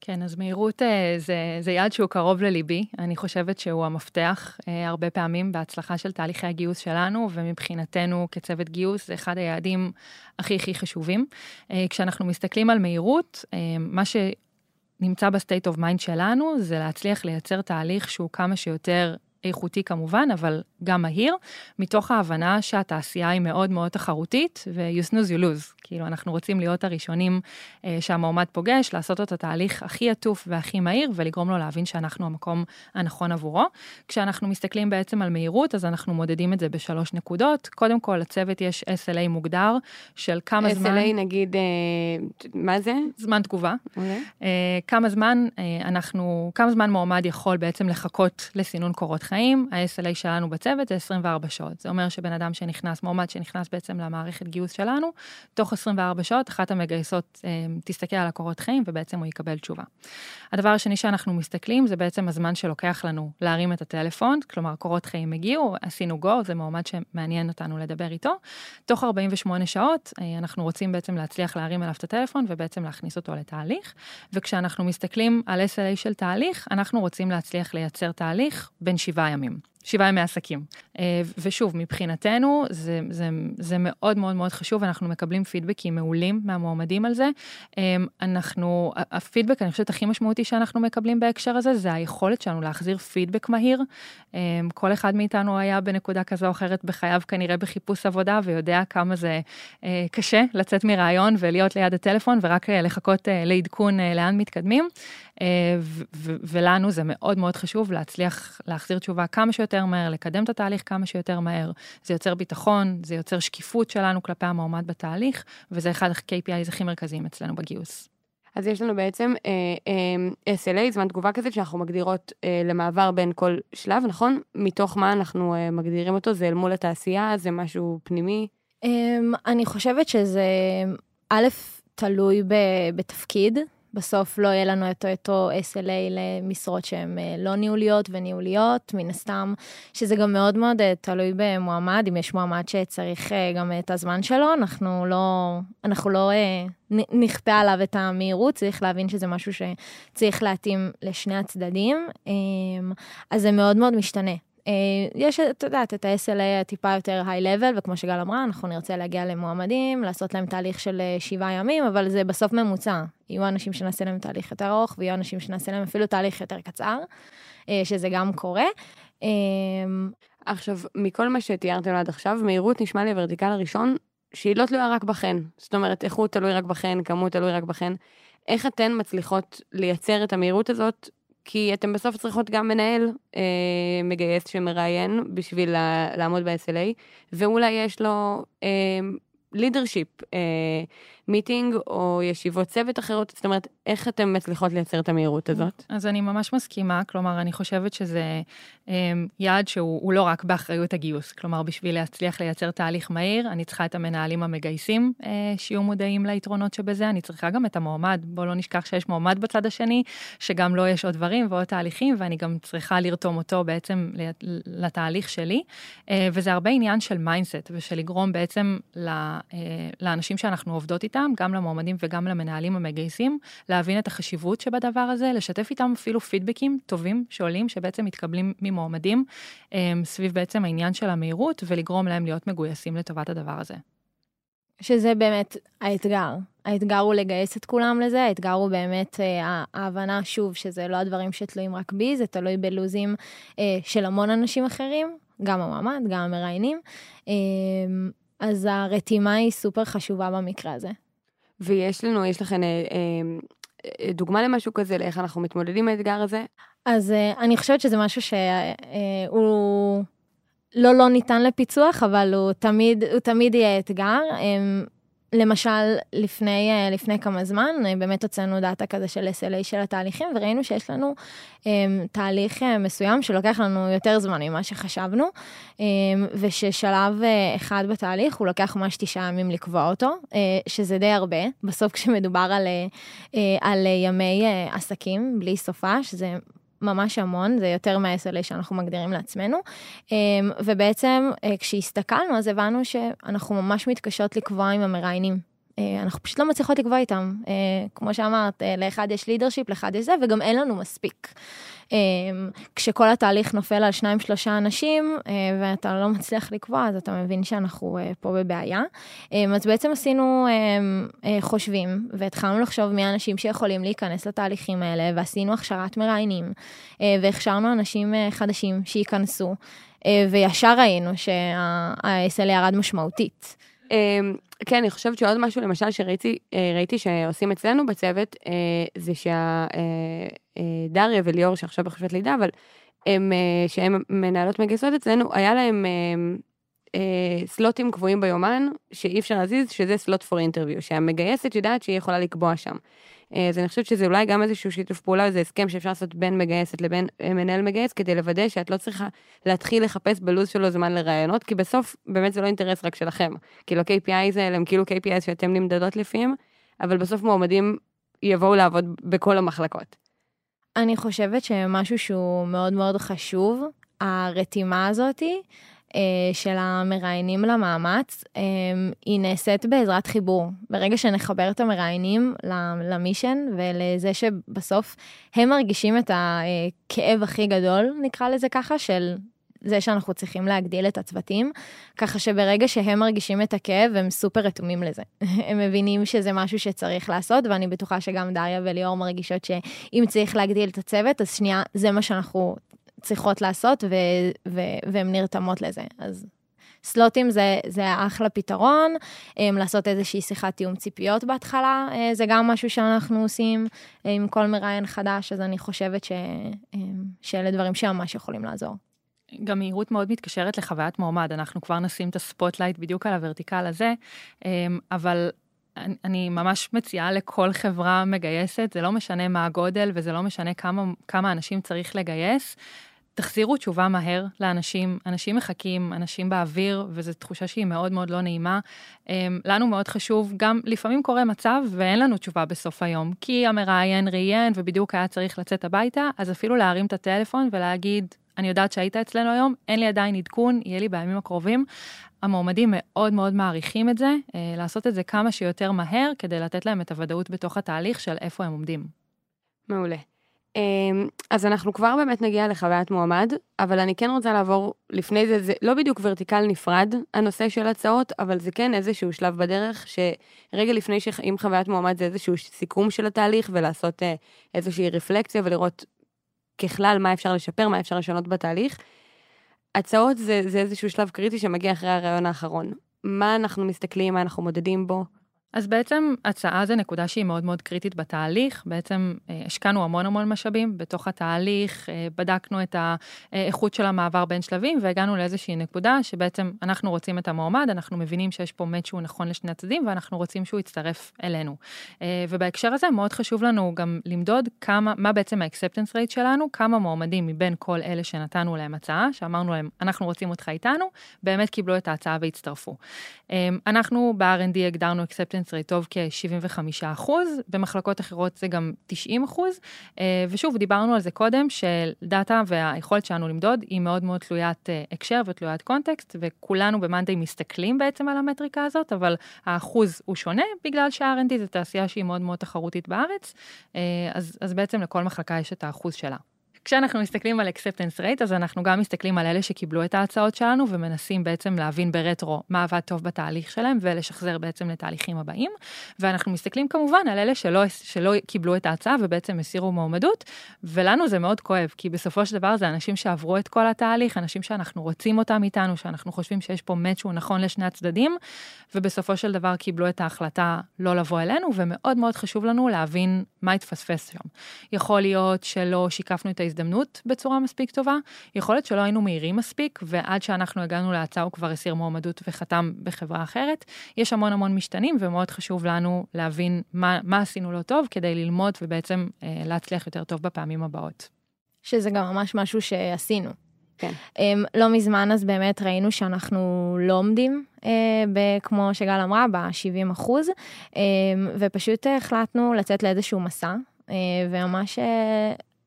כן, אז מהירות אה, זה, זה יעד שהוא קרוב לליבי. אני חושבת שהוא המפתח אה, הרבה פעמים בהצלחה של תהליכי הגיוס שלנו, ומבחינתנו כצוות גיוס זה אחד היעדים הכי הכי חשובים. אה, כשאנחנו מסתכלים על מהירות, מה שנמצא ב state of mind שלנו זה להצליח לייצר תהליך שהוא כמה שיותר איכותי כמובן, אבל גם מהיר, מתוך ההבנה שהתעשייה היא מאוד מאוד תחרותית, ו-you snooze you lose. כאילו, אנחנו רוצים להיות הראשונים אה, שהמועמד פוגש, לעשות את התהליך הכי עטוף והכי מהיר, ולגרום לו להבין שאנחנו המקום הנכון עבורו. כשאנחנו מסתכלים בעצם על מהירות, אז אנחנו מודדים את זה בשלוש נקודות. קודם כל, לצוות יש SLA מוגדר של כמה SLA, זמן... SLA נגיד, אה, מה זה? זמן תגובה. Okay. אוקיי. אה, כמה זמן אה, אנחנו, כמה זמן מועמד יכול בעצם לחכות לסינון קורות חיים. ה-SLA שלנו בצוות. בצוות זה 24 שעות. זה אומר שבן אדם שנכנס, מועמד שנכנס בעצם למערכת גיוס שלנו, תוך 24 שעות אחת המגייסות אה, תסתכל על הקורות חיים ובעצם הוא יקבל תשובה. הדבר השני שאנחנו מסתכלים זה בעצם הזמן שלוקח לנו להרים את הטלפון, כלומר קורות חיים הגיעו, עשינו גו, זה מועמד שמעניין אותנו לדבר איתו. תוך 48 שעות אה, אנחנו רוצים בעצם להצליח להרים אליו את הטלפון ובעצם להכניס אותו לתהליך. וכשאנחנו מסתכלים על SLA של תהליך, אנחנו רוצים להצליח לייצר תהליך בין שבעה ימים. שבעה ימי עסקים. אה, ושוב, מבחינתנו זה, זה, זה מאוד מאוד מאוד חשוב, אנחנו מקבלים פידבקים מעולים מהמועמדים על זה. אה, אנחנו, הפידבק, אני חושבת, הכי משמעותי שאנחנו מקבלים בהקשר הזה, זה היכולת שלנו להחזיר פידבק מהיר. אה, כל אחד מאיתנו היה בנקודה כזו או אחרת בחייו כנראה בחיפוש עבודה, ויודע כמה זה קשה לצאת מרעיון ולהיות ליד הטלפון ורק לחכות לעדכון לאן מתקדמים. ולנו זה מאוד מאוד חשוב להצליח להחזיר תשובה כמה שיותר מהר, לקדם את התהליך כמה שיותר מהר. זה יוצר ביטחון, זה יוצר שקיפות שלנו כלפי המועמד בתהליך, וזה אחד ה-KPIs הכי מרכזיים אצלנו בגיוס. אז יש לנו בעצם אה, אה, SLA, זמן תגובה כזה, שאנחנו מגדירות אה, למעבר בין כל שלב, נכון? מתוך מה אנחנו אה, מגדירים אותו? זה אל מול התעשייה? זה משהו פנימי? אה, אני חושבת שזה, א', תלוי ב, בתפקיד. בסוף לא יהיה לנו את אותו SLA למשרות שהן אה, לא ניהוליות וניהוליות, מן הסתם, שזה גם מאוד מאוד אה, תלוי במועמד, אם יש מועמד שצריך אה, גם את הזמן שלו, אנחנו לא, אנחנו לא נכפה עליו את המהירות, צריך להבין שזה משהו שצריך להתאים לשני הצדדים, אז זה מאוד מאוד משתנה. אה, יש, את יודעת, את ה-SLA הטיפה יותר היי-לבל, וכמו שגל אמרה, אנחנו נרצה להגיע למועמדים, לעשות להם תהליך של אה, שבעה ימים, אבל זה בסוף ממוצע. יהיו אנשים שנעשה להם תהליך יותר ארוך, ויהיו אנשים שנעשה להם אפילו תהליך יותר קצר, אה, שזה גם קורה. עכשיו, מכל מה שתיארתם עד עכשיו, מהירות נשמע לי הוורטיקל הראשון, שהיא לא תלויה רק בכן. זאת אומרת, איכות תלוי רק בכן, כמות תלוי רק בכן. איך אתן מצליחות לייצר את המהירות הזאת כי אתם בסוף צריכות גם מנהל אה, מגייס שמראיין בשביל לעמוד ב-SLA, ואולי יש לו לידרשיפ, אה, מיטינג או ישיבות צוות אחרות, זאת אומרת, איך אתן מצליחות לייצר את המהירות הזאת? אז אני ממש מסכימה, כלומר, אני חושבת שזה אה, יעד שהוא לא רק באחריות הגיוס, כלומר, בשביל להצליח לייצר תהליך מהיר, אני צריכה את המנהלים המגייסים אה, שיהיו מודעים ליתרונות שבזה, אני צריכה גם את המועמד, בואו לא נשכח שיש מועמד בצד השני, שגם לו לא יש עוד דברים ועוד תהליכים, ואני גם צריכה לרתום אותו בעצם לתהליך שלי, אה, וזה הרבה עניין של mindset ושל לגרום בעצם אה, לאנשים שאנחנו עובדות איתם, איתם, גם למועמדים וגם למנהלים המגייסים, להבין את החשיבות שבדבר הזה, לשתף איתם אפילו פידבקים טובים שעולים, שבעצם מתקבלים ממועמדים אמ, סביב בעצם העניין של המהירות, ולגרום להם להיות מגויסים לטובת הדבר הזה. שזה באמת האתגר. האתגר הוא לגייס את כולם לזה, האתגר הוא באמת אה, ההבנה, שוב, שזה לא הדברים שתלויים רק בי, זה תלוי בלוזים אה, של המון אנשים אחרים, גם המועמד, גם המראיינים. אה, אז הרתימה היא סופר חשובה במקרה הזה. ויש לנו, יש לכם אה, אה, דוגמה למשהו כזה, לאיך אנחנו מתמודדים עם האתגר הזה? אז אה, אני חושבת שזה משהו שהוא לא לא ניתן לפיצוח, אבל הוא תמיד, הוא תמיד יהיה אתגר. למשל, לפני, אה, לפני כמה זמן, אה, באמת הוצאנו דאטה כזה של SLA של התהליכים, וראינו שיש לנו um, תהליך מסוים שלוקח לנו יותר זמן ממה שחשבנו, um, וששלב אחד בתהליך הוא לוקח ממש תשעה ימים לקבוע אותו, uh, שזה די הרבה. בסוף כשמדובר על, uh, על ימי uh, עסקים בלי סופה, שזה ממש המון, זה יותר מה-SLA שאנחנו מגדירים לעצמנו. אמ, ובעצם אה, כשהסתכלנו אז הבנו שאנחנו ממש מתקשות לקבוע עם המראיינים. אה, אנחנו פשוט לא מצליחות לקבוע איתם. אה, כמו שאמרת, לאחד יש לידרשיפ, לאחד יש זה, וגם אין לנו מספיק. כשכל התהליך נופל על שניים שלושה אנשים אה, ואתה לא מצליח לקבוע אז אתה מבין שאנחנו אה, פה בבעיה. אז בעצם עשינו אה, חושבים והתחלנו לחשוב מי האנשים שיכולים להיכנס לתהליכים האלה ועשינו הכשרת מראיינים והכשרנו אנשים חדשים שייכנסו וישר ראינו שה-SL ירד משמעותית. כן, אני חושבת שעוד משהו, למשל, שראיתי ראיתי שעושים אצלנו בצוות, זה שדריה וליאור, שעכשיו בחופשת לידה, אבל הם, שהם מנהלות מגייסות אצלנו, היה להם אה, סלוטים קבועים ביומן, שאי אפשר להזיז, שזה סלוט פור אינטרוויו, שהמגייסת יודעת שהיא יכולה לקבוע שם. אה, אז אני חושבת שזה אולי גם איזשהו שיתוף פעולה, איזה הסכם שאפשר לעשות בין מגייסת לבין מנהל מגייס, כדי לוודא שאת לא צריכה להתחיל לחפש בלו"ז שלו זמן לראיונות, כי בסוף באמת זה לא אינטרס רק שלכם. כאילו KPI זה, הם כאילו KPI שאתם נמדדות לפיהם, אבל בסוף מועמדים יבואו לעבוד בכל המחלקות. אני חושבת שמשהו שהוא מאוד מאוד חשוב, הרתימה הזאתי, של המראיינים למאמץ, אה, היא נעשית בעזרת חיבור. ברגע שנחבר את המראיינים למישן ולזה שבסוף הם מרגישים את הכאב הכי גדול, נקרא לזה ככה, של זה שאנחנו צריכים להגדיל את הצוותים, ככה שברגע שהם מרגישים את הכאב, הם סופר רתומים לזה. (laughs) הם מבינים שזה משהו שצריך לעשות, ואני בטוחה שגם דריה וליאור מרגישות שאם צריך להגדיל את הצוות, אז שנייה, זה מה שאנחנו צריכות לעשות, ו- ו- והן נרתמות לזה. אז סלוטים זה, זה אחלה פתרון, um, לעשות איזושהי שיחת תיאום ציפיות בהתחלה, uh, זה גם משהו שאנחנו עושים uh, עם כל מראיין חדש, אז אני חושבת ש, uh, שאלה דברים שממש יכולים לעזור. גם מהירות מאוד מתקשרת לחוויית מועמד, אנחנו כבר נשים את ה spotlight בדיוק על ה vertical הזה, אבל אני ממש מציעה לכל חברה מגייסת, זה לא משנה מה הגודל וזה לא משנה כמה, כמה אנשים צריך לגייס. תחזירו תשובה מהר לאנשים, אנשים מחכים, אנשים באוויר, וזו תחושה שהיא מאוד מאוד לא נעימה. אמ, לנו מאוד חשוב, גם לפעמים קורה מצב ואין לנו תשובה בסוף היום, כי המראיין ראיין ובדיוק היה צריך לצאת הביתה, אז אפילו להרים את הטלפון ולהגיד, אני יודעת שהיית אצלנו היום, אין לי עדיין עדכון, יהיה לי בימים הקרובים. המועמדים מאוד מאוד מעריכים את זה, אה, לעשות את זה כמה שיותר מהר, כדי לתת להם את הוודאות בתוך התהליך של איפה הם עומדים. מעולה. אמ, אז אנחנו כבר באמת נגיע לחוויית מועמד, אבל אני כן רוצה לעבור לפני זה, זה לא בדיוק ורטיקל נפרד, הנושא של הצעות, אבל זה כן איזשהו שלב בדרך, שרגע לפני שאם חוויית מועמד זה איזשהו סיכום של התהליך, ולעשות אה, איזושהי רפלקציה ולראות ככלל מה אפשר לשפר, מה אפשר לשנות בתהליך. הצעות זה, זה איזשהו שלב קריטי שמגיע אחרי הרעיון האחרון. מה אנחנו מסתכלים, מה אנחנו מודדים בו, אז בעצם הצעה זה נקודה שהיא מאוד מאוד קריטית בתהליך, בעצם אה, השקענו המון המון משאבים בתוך התהליך, אה, בדקנו את האיכות של המעבר בין שלבים והגענו לאיזושהי נקודה שבעצם אנחנו רוצים את המועמד, אנחנו מבינים שיש פה מת שהוא נכון לשני הצדדים ואנחנו רוצים שהוא יצטרף אלינו. אה, ובהקשר הזה מאוד חשוב לנו גם למדוד כמה, מה בעצם האקספטנס רייט שלנו, כמה מועמדים מבין כל אלה שנתנו להם הצעה, שאמרנו להם אנחנו רוצים אותך איתנו, באמת קיבלו את ההצעה והצטרפו. אנחנו ב-R&D הגדרנו אקספטנס retention rate טוב כ-75 אחוז, במחלקות אחרות זה גם 90 אחוז, אה, ושוב, דיברנו על זה קודם, שדאטה והיכולת שלנו למדוד היא מאוד מאוד תלוית אה, הקשר ותלוית קונטקסט, וכולנו במאנדיי מסתכלים בעצם על המטריקה הזאת, אבל האחוז הוא שונה, בגלל שה-R&D זו תעשייה שהיא מאוד מאוד תחרותית בארץ, אה, אז, אז בעצם לכל מחלקה יש את האחוז שלה. כשאנחנו מסתכלים על acceptance rate, אז אנחנו גם מסתכלים על אלה שקיבלו את ההצעות שלנו, ומנסים בעצם להבין ברטרו מה עבד טוב בתהליך שלהם, ולשחזר בעצם לתהליכים הבאים. ואנחנו מסתכלים כמובן על אלה שלא, שלא קיבלו את ההצעה ובעצם הסירו מועמדות, ולנו זה מאוד כואב, כי בסופו של דבר זה אנשים שעברו את כל התהליך, אנשים שאנחנו רוצים אותם איתנו, שאנחנו חושבים שיש פה מאץ' שהוא נכון לשני הצדדים, ובסופו של דבר קיבלו את ההחלטה לא לבוא אלינו, ומאוד מאוד חשוב לנו להבין מה התפספס שם. יכול להיות שלא שיקפנו את ההזדמנות בצורה מספיק טובה, יכול להיות שלא היינו מהירים מספיק, ועד שאנחנו הגענו להצעה הוא כבר הסיר מועמדות וחתם בחברה אחרת. יש המון המון משתנים, ומאוד חשוב לנו להבין מה, מה עשינו לא טוב, כדי ללמוד ובעצם אה, להצליח יותר טוב בפעמים הבאות. שזה גם ממש משהו שעשינו. כן. Um, לא מזמן אז באמת ראינו שאנחנו לא עומדים, uh, כמו שגל אמרה, ב-70 אחוז, um, ופשוט החלטנו לצאת לאיזשהו מסע, uh, וממש uh,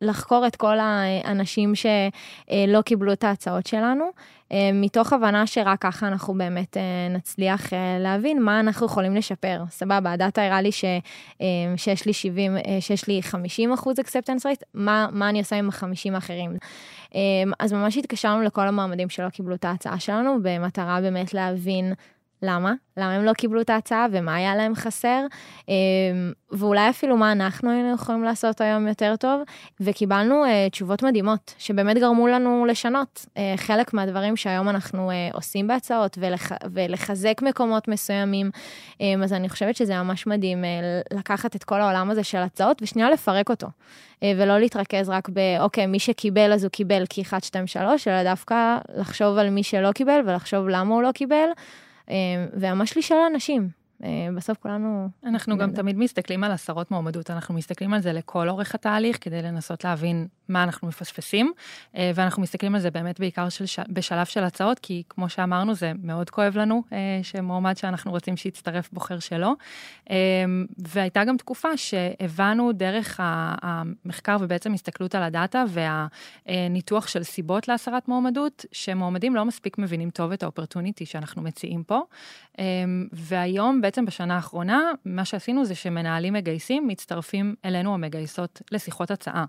לחקור את כל האנשים שלא קיבלו את ההצעות שלנו, אה, מתוך הבנה שרק ככה אנחנו באמת אה, נצליח אה, להבין מה אנחנו יכולים לשפר. סבבה, הדאטה הראה לי ש, שיש לי 70, שיש לי 50 אחוז acceptance rate, מה, מה אני עושה עם ה-50 האחרים? אז ממש התקשרנו לכל המועמדים שלא קיבלו את ההצעה שלנו, במטרה באמת להבין למה? למה הם לא קיבלו את ההצעה ומה היה להם חסר, אמ, ואולי אפילו מה אנחנו היינו יכולים לעשות היום יותר טוב, וקיבלנו אה, תשובות מדהימות, שבאמת גרמו לנו לשנות אה, חלק מהדברים שהיום אנחנו אה, עושים בהצעות, ולח, ולחזק מקומות מסוימים, אז אני חושבת שזה ממש מדהים לקחת את כל העולם הזה של הצעות, ושנייה לפרק אותו, ולא להתרכז רק באוקיי, מי שקיבל אז הוא קיבל כי 1, 2, 3, אלא דווקא לחשוב על מי שלא קיבל ולחשוב למה הוא לא קיבל. אה, וממש לשאול אנשים. אה, בסוף כולנו... אנחנו גם תמיד מסתכלים על הסרות מועמדות, אנחנו מסתכלים על זה לכל אורך התהליך כדי לנסות להבין מה אנחנו מפספסים, אה, ואנחנו מסתכלים על זה באמת בעיקר של, בשלב של הצעות, כי כמו שאמרנו, זה מאוד כואב לנו שמועמד שאנחנו רוצים שיצטרף בוחר שלו. והייתה גם תקופה שהבנו דרך המחקר ובעצם הסתכלות על הדאטה והניתוח של סיבות להסרת מועמדות, שמועמדים לא מספיק מבינים טוב את האופרטוניטי שאנחנו מציעים פה. והיום בעצם בשנה האחרונה, מה שעשינו זה שמנהלים מגייסים מצטרפים אלינו המגייסות לשיחות הצעה.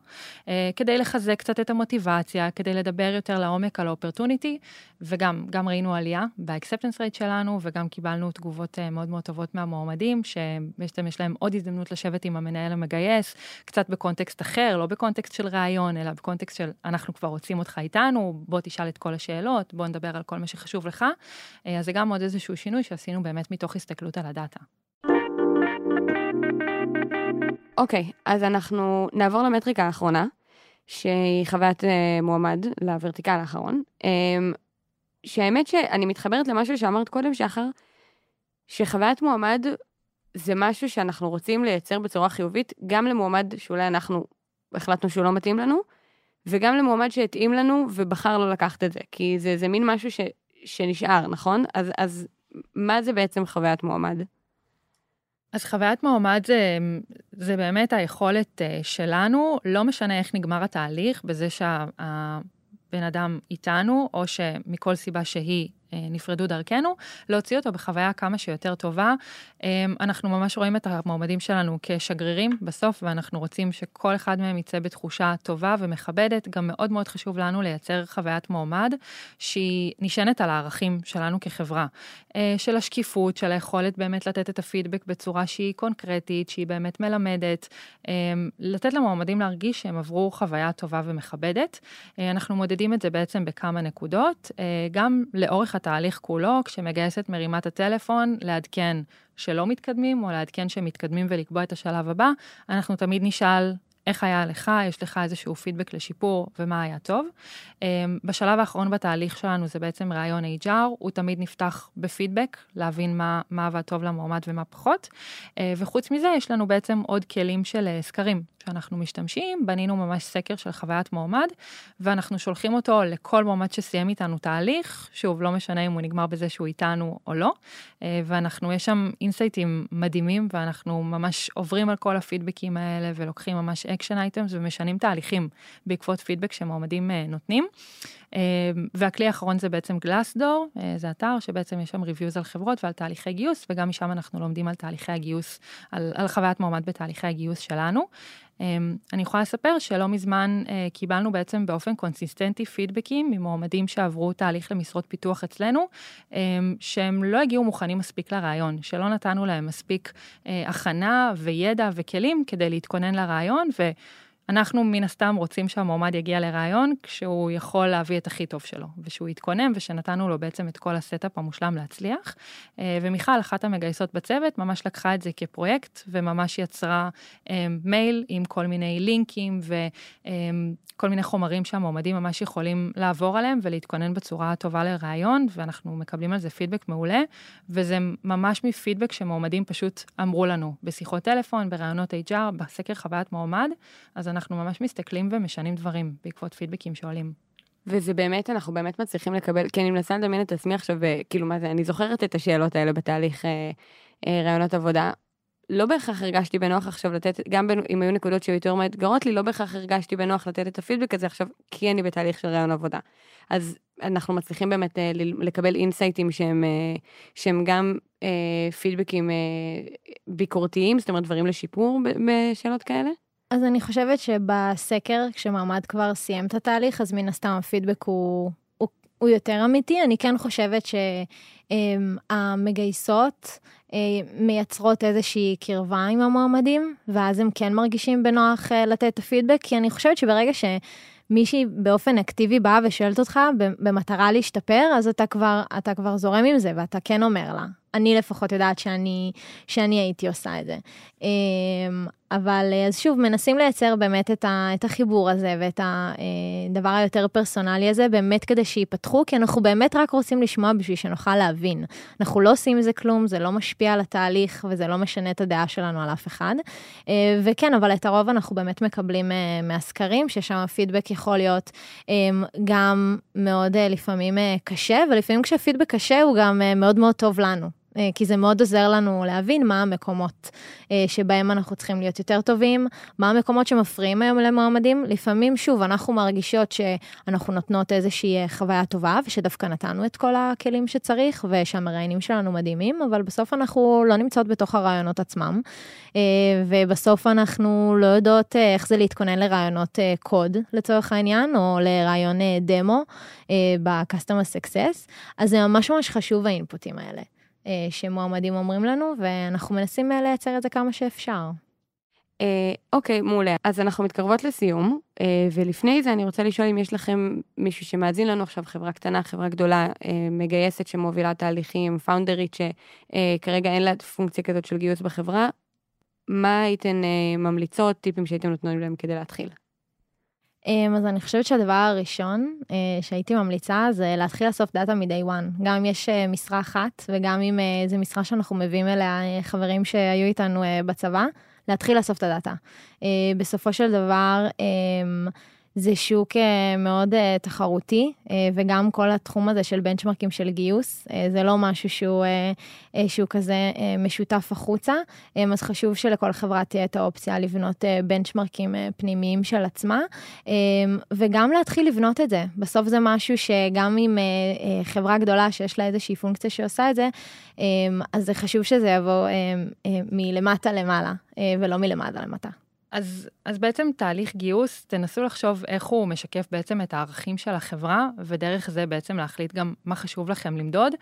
כדי לחזק קצת את המוטיבציה, כדי לדבר יותר לעומק על ה opportunity, וגם, גם ראינו עלייה ב acceptance rate שלנו, וגם קיבלנו תגובות אה, מאוד מאוד טובות מהמועמדים, שבעצם יש להם עוד הזדמנות לשבת עם המנהל המגייס, קצת בקונטקסט אחר, לא בקונטקסט של ראיון, אלא בקונטקסט של אנחנו כבר רוצים אותך איתנו, בוא תשאל את כל השאלות, בוא נדבר על כל מה שחשוב לך. אה, אז זה גם עוד איזשהו שינוי שעשינו באמת מתוך הסתכלות על הדאטה. אוקיי, okay, אז אנחנו נעבור למטריקה האחרונה, שהיא חוויית uh, מועמד לוורטיקל האחרון. Um, שהאמת שאני מתחברת למשהו שאמרת קודם, שחר, שחוויית מועמד זה משהו שאנחנו רוצים לייצר בצורה חיובית, גם למועמד שאולי אנחנו החלטנו שהוא לא מתאים לנו, וגם למועמד שהתאים לנו ובחר לא לקחת את זה, כי זה, זה מין משהו ש, שנשאר, נכון? אז, אז מה זה בעצם חוויית מועמד? אז חוויית מועמד זה, זה באמת היכולת אה, שלנו, לא משנה איך נגמר התהליך, בזה שהבן אדם איתנו, או שמכל סיבה שהיא נפרדו דרכנו, להוציא אותו בחוויה כמה שיותר טובה. אה, אנחנו ממש רואים את המועמדים שלנו כשגרירים בסוף, ואנחנו רוצים שכל אחד מהם יצא בתחושה טובה ומכבדת. גם מאוד מאוד חשוב לנו לייצר חוויית מועמד שהיא נשענת על הערכים שלנו כחברה, אה, של השקיפות, של היכולת באמת לתת את הפידבק בצורה שהיא קונקרטית, שהיא באמת מלמדת, לתת למועמדים להרגיש שהם עברו חוויה טובה ומכבדת. אנחנו מודדים את זה בעצם בכמה נקודות, גם לאורך התהליך כולו, כשמגייסת מרימה את הטלפון, לעדכן שלא מתקדמים, או לעדכן שמתקדמים ולקבוע את השלב הבא, אנחנו תמיד נשאל איך היה לך, יש לך איזשהו פידבק לשיפור ומה היה טוב. אמ, בשלב האחרון בתהליך שלנו זה בעצם ראיון HR, הוא תמיד נפתח בפידבק, להבין מה, מה עבד טוב למועמד ומה פחות. אה, וחוץ מזה, יש לנו בעצם עוד כלים של אה, סקרים שאנחנו משתמשים, בנינו ממש סקר של חוויית מועמד, ואנחנו שולחים אותו לכל מועמד שסיים איתנו תהליך, שוב, לא משנה אם הוא נגמר בזה שהוא איתנו או לא, אה, ואנחנו, יש שם אינסייטים מדהימים, ואנחנו ממש עוברים על כל הפידבקים האלה, ולוקחים ממש action items, ומשנים תהליכים בעקבות פידבק שמועמדים אה, נותנים. אה, והכלי האחרון זה בעצם Glassdoor, זה אתר שבעצם יש שם reviews על חברות ועל תהליכי גיוס, וגם משם אנחנו לומדים על תהליכי הגיוס, על, על חוויית מועמד בתהליכי הגיוס שלנו. אמ, אני יכולה לספר שלא מזמן אה, קיבלנו בעצם באופן קונסיסטנטי פידבקים ממועמדים שעברו תהליך למשרות פיתוח אצלנו, אמ, שהם לא הגיעו מוכנים מספיק לראיון, שלא נתנו להם מספיק אה, הכנה וידע וכלים כדי להתכונן לראיון, ו... אנחנו מן הסתם רוצים שהמועמד יגיע לראיון כשהוא יכול להביא את הכי טוב שלו, ושהוא יתכונן ושנתנו לו בעצם את כל ה setup המושלם להצליח. אה, ומיכל, אחת המגייסות בצוות, ממש לקחה את זה כפרויקט, וממש יצרה אה, מייל עם כל מיני לינקים וכל מיני חומרים שהמועמדים ממש יכולים לעבור עליהם ולהתכונן בצורה טובה לראיון, ואנחנו מקבלים על זה פידבק מעולה, וזה ממש מפידבק שמועמדים פשוט אמרו לנו בשיחות טלפון, בראיונות HR, בסקר חוויית מועמד, אז אנחנו ממש מסתכלים ומשנים דברים בעקבות פידבקים שעולים. וזה באמת, אנחנו באמת מצליחים לקבל, כי אני מנסה לדמיין את עצמי עכשיו, וכאילו, מה זה, אני זוכרת את השאלות האלה בתהליך אה, אה, רעיונות עבודה. לא בהכרח הרגשתי בנוח עכשיו לתת, גם בין, אם היו נקודות שהיו יותר מאתגרות לי, לא בהכרח הרגשתי בנוח לתת את הפידבק הזה עכשיו, כי אני בתהליך של רעיון עבודה. אז אנחנו מצליחים באמת אה, לקבל אינסייטים שהם, אה, שהם גם אה, פידבקים אה, ביקורתיים, זאת אומרת דברים לשיפור בשאלות כאלה. אז אני חושבת שבסקר, כשמעמד כבר סיים את התהליך, אז מן הסתם הפידבק הוא, הוא, הוא יותר אמיתי. אני כן חושבת שהמגייסות אה, מייצרות איזושהי קרבה עם המועמדים, ואז הם כן מרגישים בנוח אה, לתת את הפידבק, כי אני חושבת שברגע ש... מישהי באופן אקטיבי באה ושואלת אותך במטרה להשתפר, אז אתה כבר, אתה כבר זורם עם זה ואתה כן אומר לה. אני לפחות יודעת שאני, שאני הייתי עושה את זה. אמ, אבל אה, אז שוב, מנסים לייצר באמת את, ה, את החיבור הזה ואת הדבר אה, היותר פרסונלי הזה, באמת כדי שייפתחו, כי אנחנו באמת רק רוצים לשמוע בשביל שנוכל להבין. אנחנו לא עושים מזה כלום, זה לא משפיע על התהליך וזה לא משנה את הדעה שלנו על אף אחד. אה, וכן, אבל את הרוב אנחנו באמת מקבלים מהסקרים, ששם הפידבק יכול להיות גם מאוד לפעמים קשה, ולפעמים כשהפידבק קשה הוא גם מאוד מאוד טוב לנו. אה, כי זה מאוד עוזר לנו להבין מה המקומות אה, שבהם אנחנו צריכים להיות יותר טובים, מה המקומות שמפריעים היום למועמדים. לפעמים, שוב, אנחנו מרגישות שאנחנו נותנות איזושהי אה, חוויה טובה, ושדווקא נתנו את כל הכלים שצריך, ושהמראיינים שלנו מדהימים, אבל בסוף אנחנו לא נמצאות בתוך הרעיונות עצמם, ובסוף אנחנו לא יודעות איך זה להתכונן לרעיונות קוד, לצורך העניין, או לרעיון דמו ב-customer success, אז זה ממש ממש חשוב האינפוטים האלה. אה, שמועמדים אומרים לנו, ואנחנו מנסים אה, לייצר את זה כמה שאפשר. אה, אוקיי, מעולה. אז אנחנו מתקרבות לסיום, ולפני זה אני רוצה לשאול אם יש לכם מישהו שמאזין לנו עכשיו, חברה קטנה, חברה גדולה, מגייסת שמובילה תהליכים, פאונדרית שכרגע אין לה פונקציה כזאת של גיוס בחברה, מה הייתן ממליצות, טיפים שהייתם נותנים להם כדי להתחיל? אמ, אז אני חושבת שהדבר הראשון אה, שהייתי ממליצה זה להתחיל לאסוף דאטה מ-day one. גם אם יש אה, משרה אחת וגם אם אה, זו משרה שאנחנו מביאים אליה חברים שהיו איתנו בצבא, להתחיל לאסוף את הדאטה. בסופו של דבר, אמ, זה שוק אה, מאוד אה, תחרותי, אה, וגם כל התחום הזה של בנצ'מרקים של גיוס, זה לא משהו שהוא, שהוא כזה משותף החוצה, אז חשוב שלכל חברה תהיה את האופציה לבנות בנצ'מרקים פנימיים של עצמה, וגם להתחיל לבנות את זה. בסוף זה משהו שגם עם חברה גדולה שיש לה איזושהי פונקציה שעושה את זה, אז זה חשוב שזה יבוא מלמטה למעלה, ולא מלמטה למטה. אז, אז בעצם תהליך גיוס, תנסו לחשוב איך הוא משקף בעצם את הערכים של החברה, ודרך זה בעצם להחליט גם מה חשוב לכם למדוד.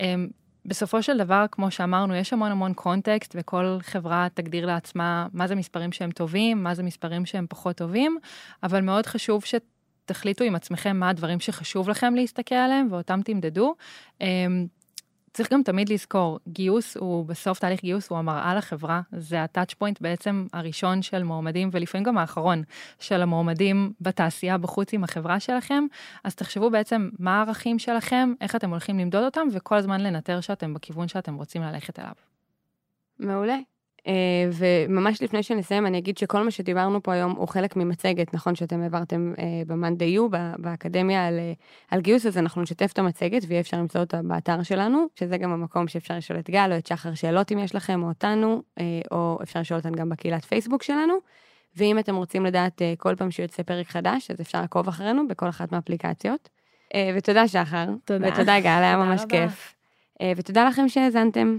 אמ, בסופו של דבר, כמו שאמרנו, יש המון המון קונטקסט, וכל חברה תגדיר לעצמה מה זה מספרים שהם טובים, מה זה מספרים שהם פחות טובים, אבל מאוד חשוב שתחליטו עם עצמכם מה הדברים שחשוב לכם להסתכל עליהם, ואותם תמדדו. צריך גם תמיד לזכור, גיוס הוא, בסוף תהליך גיוס הוא המראה לחברה, זה הטאצ' פוינט בעצם הראשון של מועמדים, ולפעמים גם האחרון של המועמדים בתעשייה בחוץ עם החברה שלכם, אז תחשבו בעצם מה הערכים שלכם, איך אתם הולכים למדוד אותם, וכל הזמן לנטר שאתם בכיוון שאתם רוצים ללכת אליו. מעולה. אה, וממש לפני שנסיים, אני אגיד שכל מה שדיברנו פה היום הוא חלק ממצגת, נכון, שאתם העברתם אה, ב-Monday U, באקדמיה על, אה, על גיוס, אז אנחנו נשתף את המצגת ויהיה אפשר למצוא אותה באתר שלנו, שזה גם המקום שאפשר לשאול את גל או את שחר שאלות אם יש לכם או אותנו, או אפשר לשאול אותן גם בקהילת פייסבוק שלנו. ואם אתם רוצים לדעת כל פעם שיוצא פרק חדש, אז אפשר לעקוב אחרינו בכל אחת מהאפליקציות. ותודה שחר. תודה. ותודה גל, היה ממש. כיף. ותודה לכם שהאזנתם.